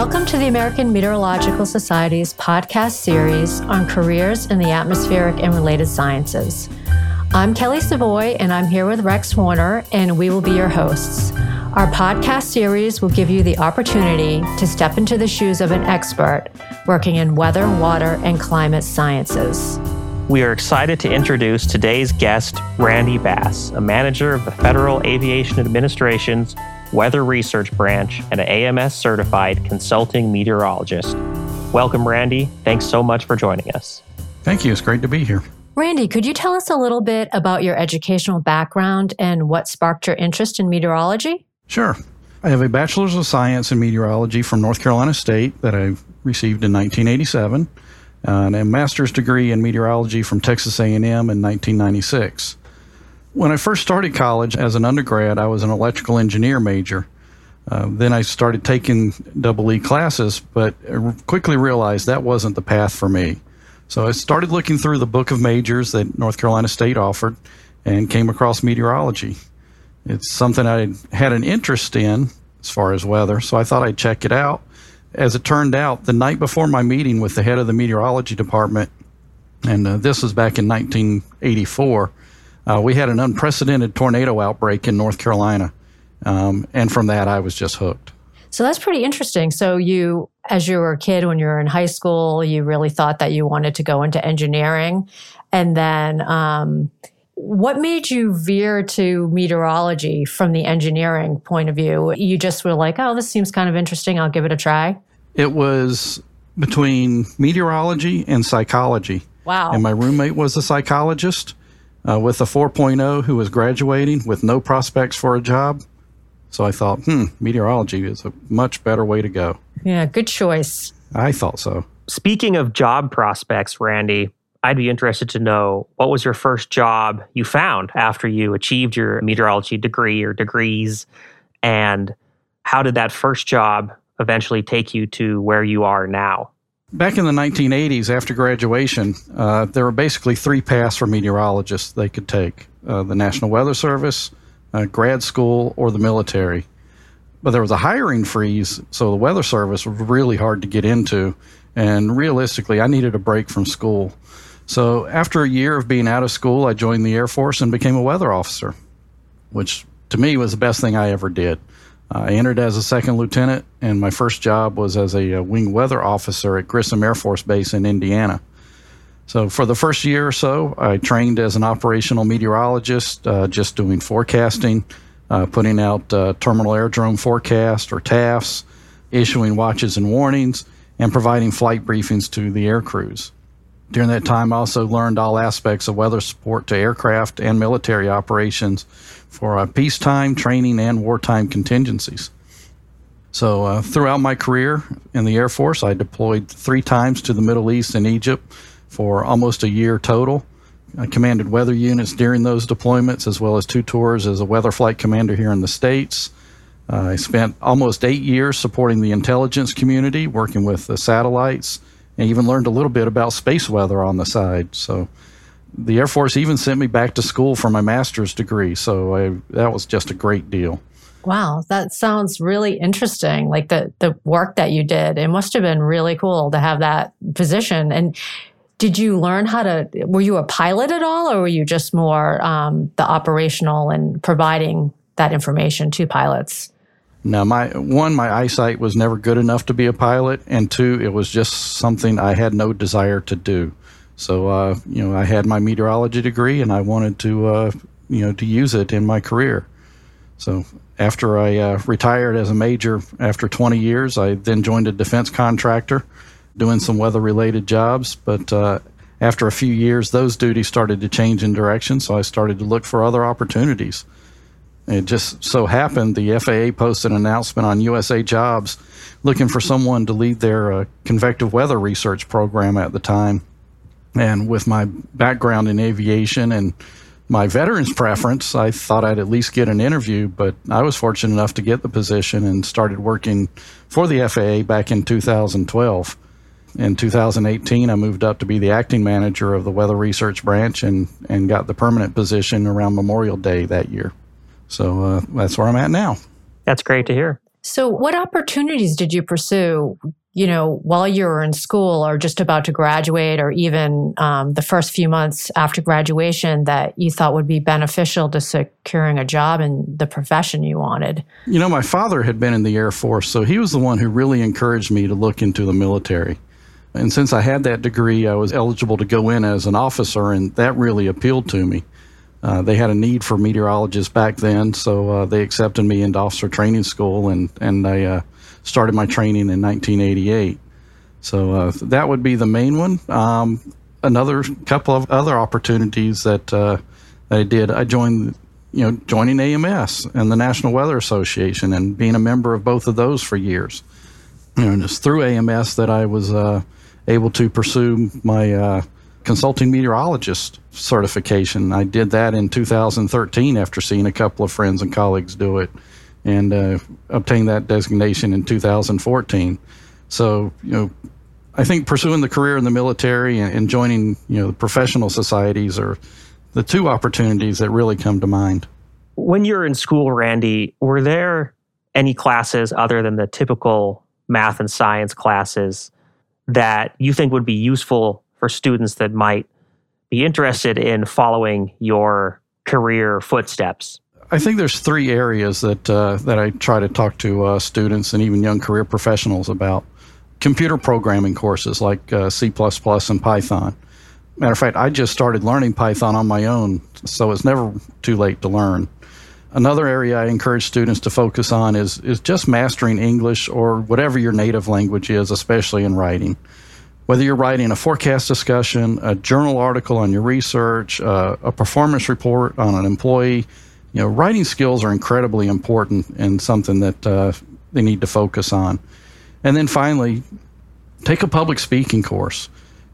Welcome to the American Meteorological Society's podcast series on careers in the atmospheric and related sciences. I'm Kelly Savoy, and I'm here with Rex Warner, and we will be your hosts. Our podcast series will give you the opportunity to step into the shoes of an expert working in weather, water, and climate sciences. We are excited to introduce today's guest, Randy Bass, a manager of the Federal Aviation Administration's Weather Research Branch, and an AMS certified consulting meteorologist. Welcome, Randy. Thanks so much for joining us. Thank you. It's great to be here. Randy, could you tell us a little bit about your educational background and what sparked your interest in meteorology? Sure. I have a bachelor's of science in meteorology from North Carolina State that I received in 1987, and a master's degree in meteorology from Texas A&M in 1996. When I first started college as an undergrad, I was an electrical engineer major. Uh, then I started taking double E classes, but quickly realized that wasn't the path for me. So I started looking through the book of majors that North Carolina State offered and came across meteorology. It's something I had an interest in as far as weather, so I thought I'd check it out. As it turned out, the night before my meeting with the head of the meteorology department, and uh, this was back in 1984, uh, we had an unprecedented tornado outbreak in North Carolina. Um, and from that, I was just hooked. So that's pretty interesting. So you, as you were a kid, when you were in high school, you really thought that you wanted to go into engineering. And then, um, what made you veer to meteorology from the engineering point of view? You just were like, oh, this seems kind of interesting. I'll give it a try. It was between meteorology and psychology. Wow. And my roommate was a psychologist uh, with a 4.0 who was graduating with no prospects for a job. So I thought, hmm, meteorology is a much better way to go. Yeah, good choice. I thought so. Speaking of job prospects, Randy, I'd be interested to know what was your first job you found after you achieved your meteorology degree or degrees, and how did that first job eventually take you to where you are now? Back in the 1980s, after graduation, uh, there were basically three paths for meteorologists they could take uh, the National Weather Service, uh, grad school, or the military. But there was a hiring freeze, so the Weather Service was really hard to get into. And realistically, I needed a break from school. So after a year of being out of school, I joined the Air Force and became a weather officer, which to me was the best thing I ever did. I entered as a second lieutenant, and my first job was as a, a, wing weather officer at Grissom Air Force Base in Indiana. So, for the first year or so, I trained as an operational meteorologist, uh, just doing forecasting, uh, putting out uh, terminal aerodrome forecast or TAFs, issuing watches and warnings, and providing flight briefings to the air crews. During that time, I also learned all aspects of weather support to aircraft and military operations for uh, peacetime training and wartime contingencies. So, uh, throughout my career in the Air Force, I deployed three times to the Middle East and Egypt for almost a year total. I commanded weather units during those deployments, as well as two tours as a weather flight commander here in the States. Uh, I spent almost eight years supporting the intelligence community, working with the satellites, and even learned a little bit about space weather on the side. So, the Air Force even sent me back to school for my master's degree. So I, that was just a great deal. Wow, that sounds really interesting. Like the the work that you did, it must have been really cool to have that position. And did you learn how to? Were you a pilot at all, or were you just more um, the operational and providing that information to pilots? No, my one, my eyesight was never good enough to be a pilot, and two, it was just something I had no desire to do. So, uh, you know, I had my meteorology degree and I wanted to, uh, you know, to use it in my career. So after I uh, retired as a major after 20 years, I then joined a defense contractor doing some weather related jobs. But uh, after a few years, those duties started to change in direction. So I started to look for other opportunities. It just so happened the FAA posted an announcement on USA Jobs looking for someone to lead their uh, convective weather research program at the time. And with my background in aviation and my veterans preference, I thought I'd at least get an interview, but I was fortunate enough to get the position and started working for the FAA back in 2012. In 2018, I moved up to be the acting manager of the Weather Research Branch and, and got the permanent position around Memorial Day that year. So uh, that's where I'm at now. That's great to hear. So, what opportunities did you pursue, you know, while you were in school or just about to graduate, or even um, the first few months after graduation that you thought would be beneficial to securing a job in the profession you wanted? You know, my father had been in the Air Force, so he was the one who really encouraged me to look into the military. And since I had that degree, I was eligible to go in as an officer, and that really appealed to me. Uh, they had a need for meteorologists back then, so uh, they accepted me into officer training school, and and I uh, started my training in 1988. So uh, that would be the main one. Um, another couple of other opportunities that, uh, I did. I joined, you know, joining AMS and the National Weather Association, and being a member of both of those for years. You know, and it's through AMS that I was able to pursue my consulting meteorologist certification. I did that in 2013 after seeing a couple of friends and colleagues do it and uh, obtained that designation in 2014. So, you know, I think pursuing the career in the military and, and joining, you know, the professional societies are the two opportunities that really come to mind. When you're in school, Randy, were there any classes other than the typical math and science classes that you think would be useful for students that might be interested in following your career footsteps? I think there's three areas that uh, that I try to talk to uh, students and even young career professionals about. Computer programming courses like uh, C++ and Python. Matter of fact, I just started learning Python on my own, so it's never too late to learn. Another area I encourage students to focus on is is just mastering English or whatever your native language is, especially in writing whether you're writing a forecast discussion, a journal article on your research, uh, a performance report on an employee, you know, writing skills are incredibly important and something that uh, they need to focus on. And then finally, take a public speaking course.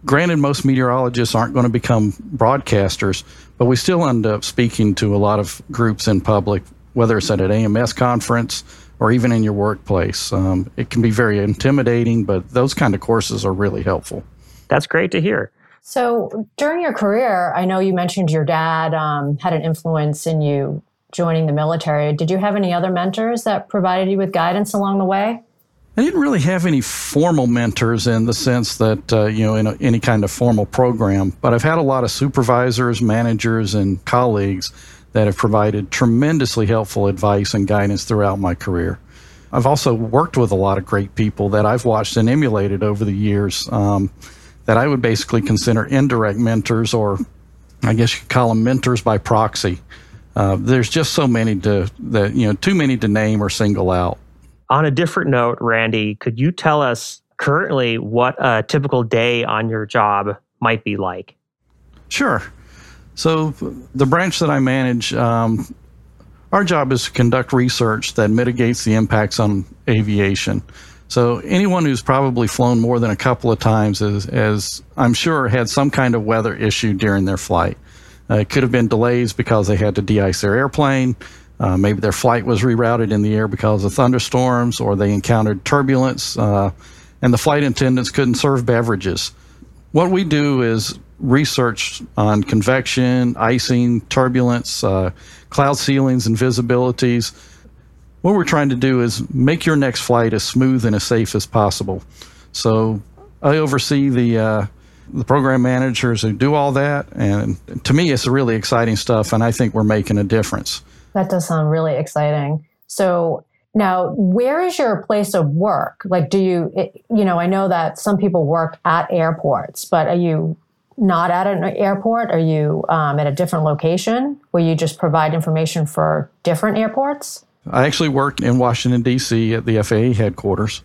Granted, most meteorologists aren't going to become broadcasters, but we still end up speaking to a lot of groups in public, whether it's at an AMS conference, or even in your workplace. Um, it can be very intimidating, but those kind of courses are really helpful. That's great to hear. So, during your career, I know you mentioned your dad um, had an influence in you joining the military. Did you have any other mentors that provided you with guidance along the way? I didn't really have any formal mentors in the sense that, uh, you know, in a, any kind of formal program, but I've had a lot of supervisors, managers, and colleagues that have provided tremendously helpful advice and guidance throughout my career. I've also worked with a lot of great people that I've watched and emulated over the years um, that I would basically consider indirect mentors, or I guess you could call them mentors by proxy. Uh, there's just so many to that you know too many to name or single out. On a different note, Randy, could you tell us currently what a typical day on your job might be like? Sure. So, the branch that I manage, um, our job is to conduct research that mitigates the impacts on aviation. So, anyone who's probably flown more than a couple of times, is, as I'm sure, had some kind of weather issue during their flight. Uh, it could have been delays because they had to de ice their airplane. Uh, maybe their flight was rerouted in the air because of thunderstorms, or they encountered turbulence, uh, and the flight attendants couldn't serve beverages. What we do is research on convection, icing, turbulence, uh, cloud ceilings, and visibilities. What we're trying to do is make your next flight as smooth and as safe as possible. So I oversee the uh, the program managers who do all that, and to me, it's really exciting stuff, and I think we're making a difference. That does sound really exciting. So now, where is your place of work? Like, do you, you know, I know that some people work at airports, but are you not at an airport? Are you um, at a different location where you just provide information for different airports? I actually work in Washington D.C. at the FAA headquarters.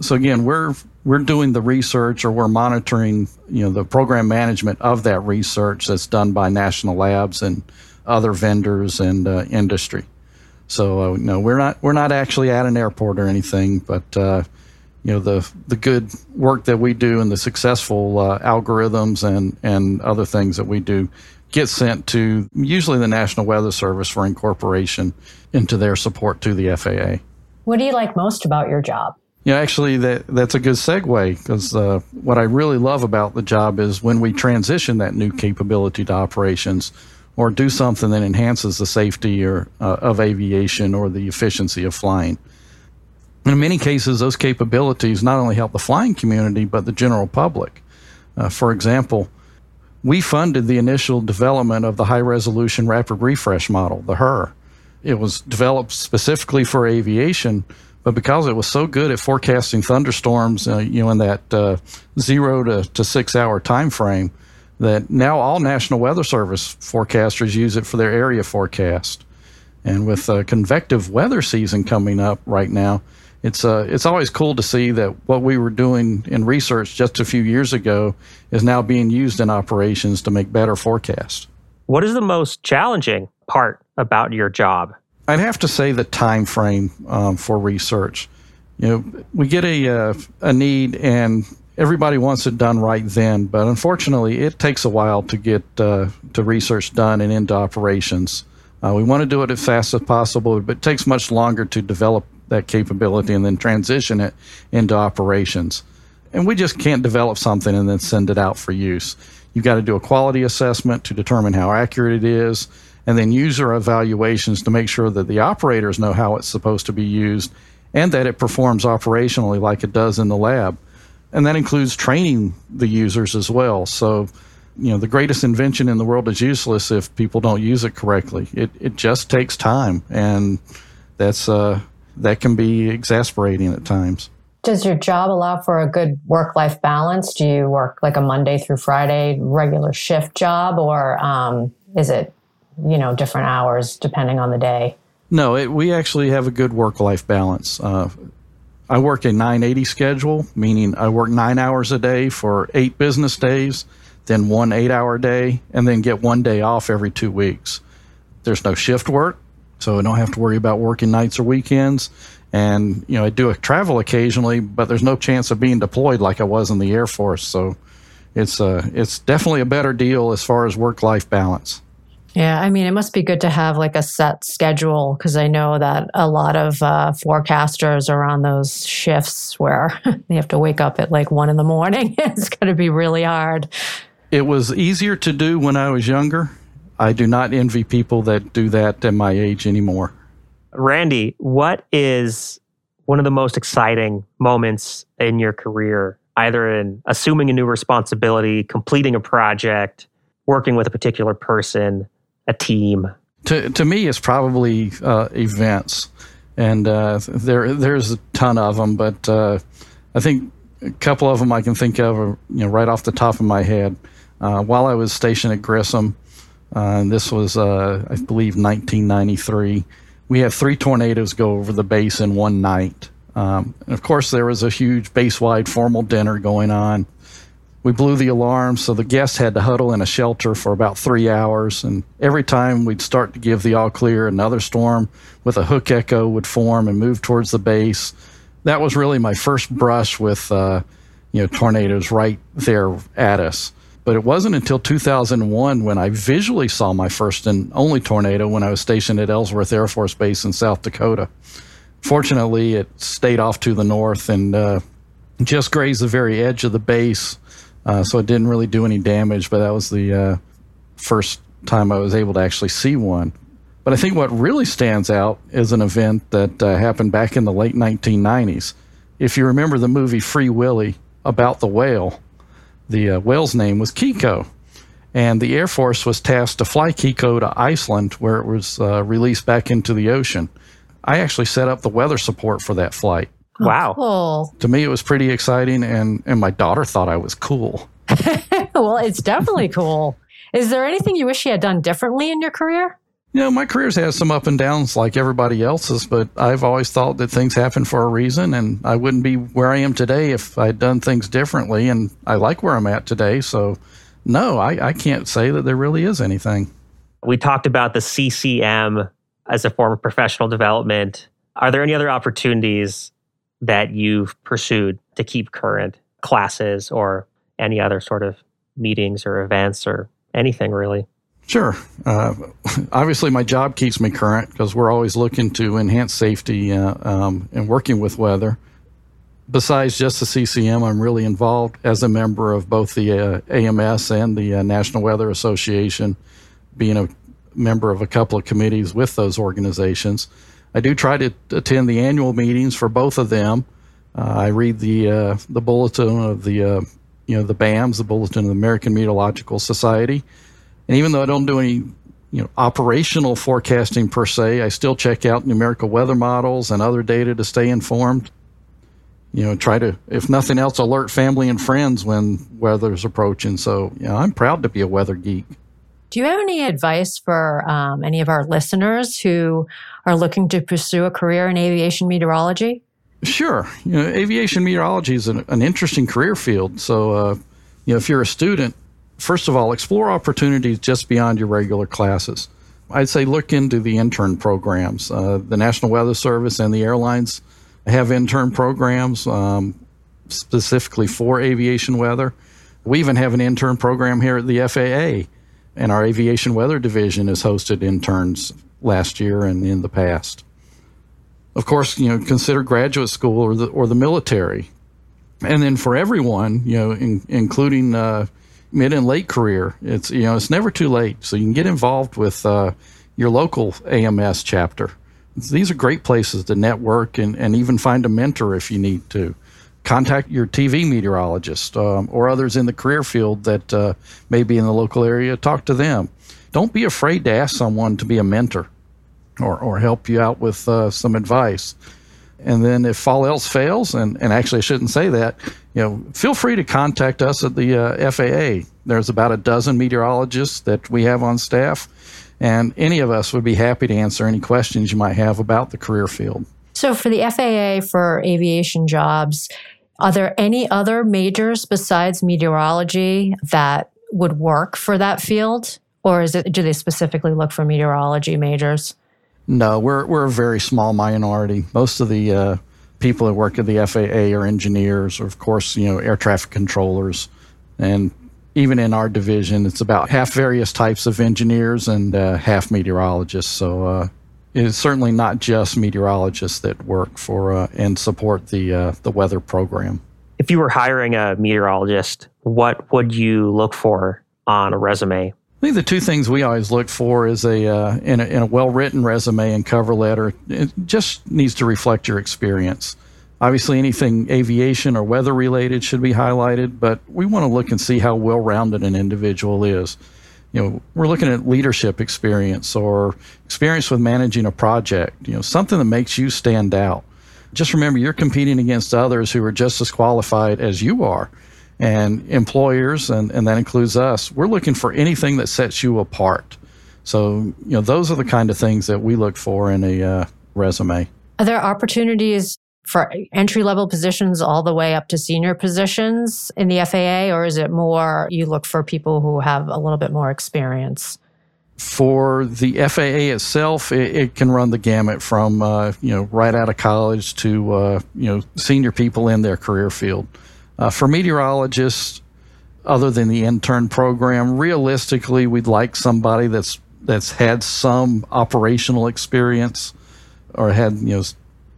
So again, we're we're doing the research or we're monitoring, you know, the program management of that research that's done by national labs and other vendors and uh, industry. So uh, no, we're not we're not actually at an airport or anything, but uh, you know the the good work that we do and the successful uh, algorithms and and other things that we do get sent to usually the National Weather Service for incorporation into their support to the FAA. What do you like most about your job? Yeah, actually, that that's a good segue because uh, what I really love about the job is when we transition that new capability to operations, or do something that enhances the safety or uh, of aviation or the efficiency of flying In many cases, those capabilities not only help the flying community, but the general public. Uh, for example, we funded the initial development of the high resolution rapid refresh model, the HRRR. It was developed specifically for aviation, but because it was so good at forecasting thunderstorms, uh, you know, in that uh, zero to, to six hour time frame, that now all National Weather Service forecasters use it for their area forecast. And with a convective weather season coming up right now, it's uh, it's always cool to see that what we were doing in research just a few years ago is now being used in operations to make better forecasts. What is the most challenging part about your job? I'd have to say the time frame um, for research. You know, we get a uh, a need and everybody wants it done right then, but unfortunately, it takes a while to get uh, to research done and into operations. Uh, we want to do it as fast as possible, but it takes much longer to develop that capability and then transition it into operations. And we just can't develop something and then send it out for use. You've got to do a quality assessment to determine how accurate it is, and then user evaluations to make sure that the operators know how it's supposed to be used and that it performs operationally like it does in the lab. And that includes training the users as well. So, you know, the greatest invention in the world is useless if people don't use it correctly. It, it just takes time. And that's, uh, that can be exasperating at times. Does your job allow for a good work life balance? Do you work like a Monday through Friday regular shift job, or um, is it, you know, different hours depending on the day? No, it, we actually have a good work life balance. Uh, I work a 980 schedule, meaning I work nine hours a day for eight business days, then one eight hour day, and then get one day off every two weeks. There's no shift work, so I don't have to worry about working nights or weekends. And you know, I do a travel occasionally, but there's no chance of being deployed like I was in the Air Force. So it's uh, it's definitely a better deal as far as work life balance. Yeah, I mean, it must be good to have like a set schedule because I know that a lot of uh, forecasters are on those shifts where they have to wake up at like one in the morning. it's going to be really hard. It was easier to do when I was younger. I do not envy people that do that at my age anymore. Randy, what is one of the most exciting moments in your career, either in assuming a new responsibility, completing a project, working with a particular person, a team? To, to me, it's probably uh, events. And uh, there there's a ton of them, but uh, I think a couple of them I can think of, you know, right off the top of my head. Uh, while I was stationed at Grissom, uh, this was, uh, I believe, 1993. We had three tornadoes go over the base in one night. Um, and of course, there was a huge base wide formal dinner going on. We blew the alarm, so the guests had to huddle in a shelter for about three hours. And every time we'd start to give the all clear, another storm with a hook echo would form and move towards the base. That was really my first brush with, uh, you know, tornadoes right there at us. But it wasn't until 2001 when I visually saw my first and only tornado when I was stationed at Ellsworth Air Force Base in South Dakota. Fortunately, it stayed off to the north and uh, just grazed the very edge of the base, uh, so it didn't really do any damage. But that was the uh, first time I was able to actually see one. But I think what really stands out is an event that uh, happened back in the late 1990s. If you remember the movie Free Willy about the whale, the uh, whale's name was Keiko. And the Air Force was tasked to fly Keiko to Iceland, where it was uh, released back into the ocean. I actually set up the weather support for that flight. Oh, wow. Cool. To me, it was pretty exciting, and, and my daughter thought I was cool. well, it's definitely cool. Is there anything you wish you had done differently in your career? You know, my career's had some up and downs like everybody else's, but I've always thought that things happen for a reason, and I wouldn't be where I am today if I'd done things differently. And I like where I'm at today, so no, I, I can't say that there really is anything. We talked about the CCM as a form of professional development. Are there any other opportunities that you've pursued to keep current classes or any other sort of meetings or events or anything really? Sure. Uh, obviously, my job keeps me current because we're always looking to enhance safety uh, um, and working with weather. Besides just the CCM, I'm really involved as a member of both the uh, AMS and the uh, National Weather Association, being a member of a couple of committees with those organizations. I do try to attend the annual meetings for both of them. Uh, I read the uh, the bulletin of the you know the BAMS, the Bulletin of the American Meteorological Society, and even though I don't do any you know operational forecasting per se, I still check out numerical weather models and other data to stay informed. You know, try to, if nothing else, alert family and friends when weather's approaching. So, yeah, I'm proud to be a weather geek. Do you have any advice for um, any of our listeners who are looking to pursue a career in aviation meteorology? Sure. You know, aviation meteorology is an, an interesting career field. So, uh, you know, if you're a student, first of all, explore opportunities just beyond your regular classes. I'd say look into the intern programs. Uh, the National Weather Service and the airlines have intern programs um, specifically for aviation weather. We even have an intern program here at the FAA and our aviation weather division has hosted interns last year and in the past. Of course, you know, consider graduate school or the or the military, and then for everyone, you know, in, including uh, mid and late career, it's you know it's never too late. So you can get involved with uh, your local AMS chapter. These are great places to network and, and even find a mentor if you need to contact your TV meteorologist um, or others in the career field that uh, may be in the local area. Talk to them. Don't be afraid to ask someone to be a mentor or, or help you out with uh, some advice. And then if all else fails, and, and actually I shouldn't say that, you know, feel free to contact us at the uh, FAA. There's about a dozen meteorologists that we have on staff, and any of us would be happy to answer any questions you might have about the career field. So, for the FAA for aviation jobs, are there any other majors besides meteorology that would work for that field? Or is it do they specifically look for meteorology majors? No, we're we're a very small minority. Most of the uh, people that work at the FAA are engineers, or of course, you know, air traffic controllers, and even in our division, it's about half various types of engineers and uh, half meteorologists. So uh, it's certainly not just meteorologists that work for uh, and support the uh, the weather program. If you were hiring a meteorologist, what would you look for on a resume? I think the two things we always look for is a uh, in a, in a well written resume and cover letter. It just needs to reflect your experience. Obviously, anything aviation or weather related should be highlighted, but we want to look and see how well rounded an individual is you know, we're looking at leadership experience or experience with managing a project, you know, something that makes you stand out. Just remember you're competing against others who are just as qualified as you are. And employers, and, and that includes us, we're looking for anything that sets you apart. So, you know, those are the kind of things that we look for in a uh, resume. Are there opportunities for entry level positions all the way up to senior positions in the FAA, or is it more you look for people who have a little bit more experience? For the FAA itself, it, it can run the gamut from uh, you know right out of college to uh, you know senior people in their career field. Uh, for meteorologists, other than the intern program, realistically, we'd like somebody that's that's had some operational experience or had you know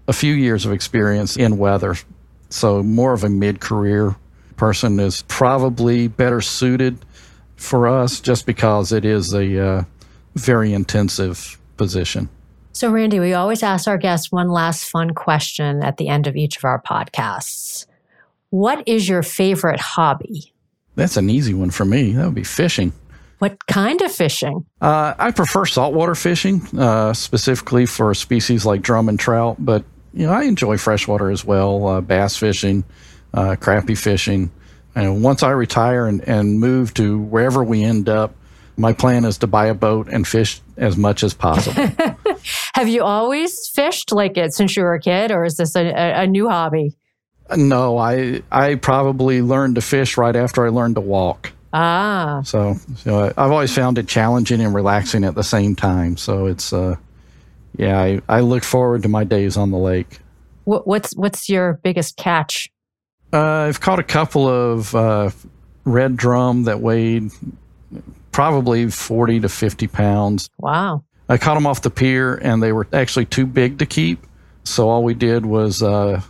a few years of experience in weather. So, more of a mid career person is probably better suited for us just because it is a uh, very intensive position. So, Randy, we always ask our guests one last fun question at the end of each of our podcasts. What is your favorite hobby? That's an easy one for me. That would be fishing. What kind of fishing? Uh, I prefer saltwater fishing, uh, specifically for species like drum and trout, but you know, I enjoy freshwater as well, uh, bass fishing, uh, crappie fishing. And once I retire and, and move to wherever we end up, my plan is to buy a boat and fish as much as possible. Have you always fished like it since you were a kid, or is this a, a, a new hobby? No, I I probably learned to fish right after I learned to walk. Ah. So, so I've always found it challenging and relaxing at the same time. So it's uh, yeah, I, I look forward to my days on the lake. What, what's what's your biggest catch? Uh, I've caught a couple of uh, red drum that weighed probably 40 to 50 pounds. Wow. I caught them off the pier and they were actually too big to keep. So all we did was uh,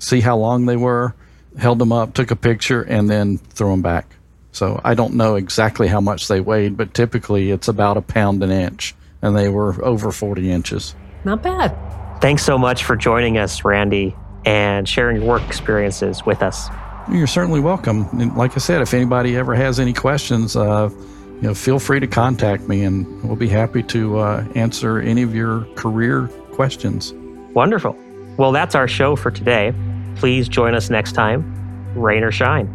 see how long they were, held them up, took a picture, and then threw them back. So I don't know exactly how much they weighed, but typically it's about a pound an inch and they were over 40 inches. Not bad. Thanks so much for joining us, Randy, and sharing your work experiences with us. You're certainly welcome. And like I said, if anybody ever has any questions, uh, you know, feel free to contact me, and we'll be happy to uh, answer any of your career questions. Wonderful. Well, that's our show for today. Please join us next time, rain or shine.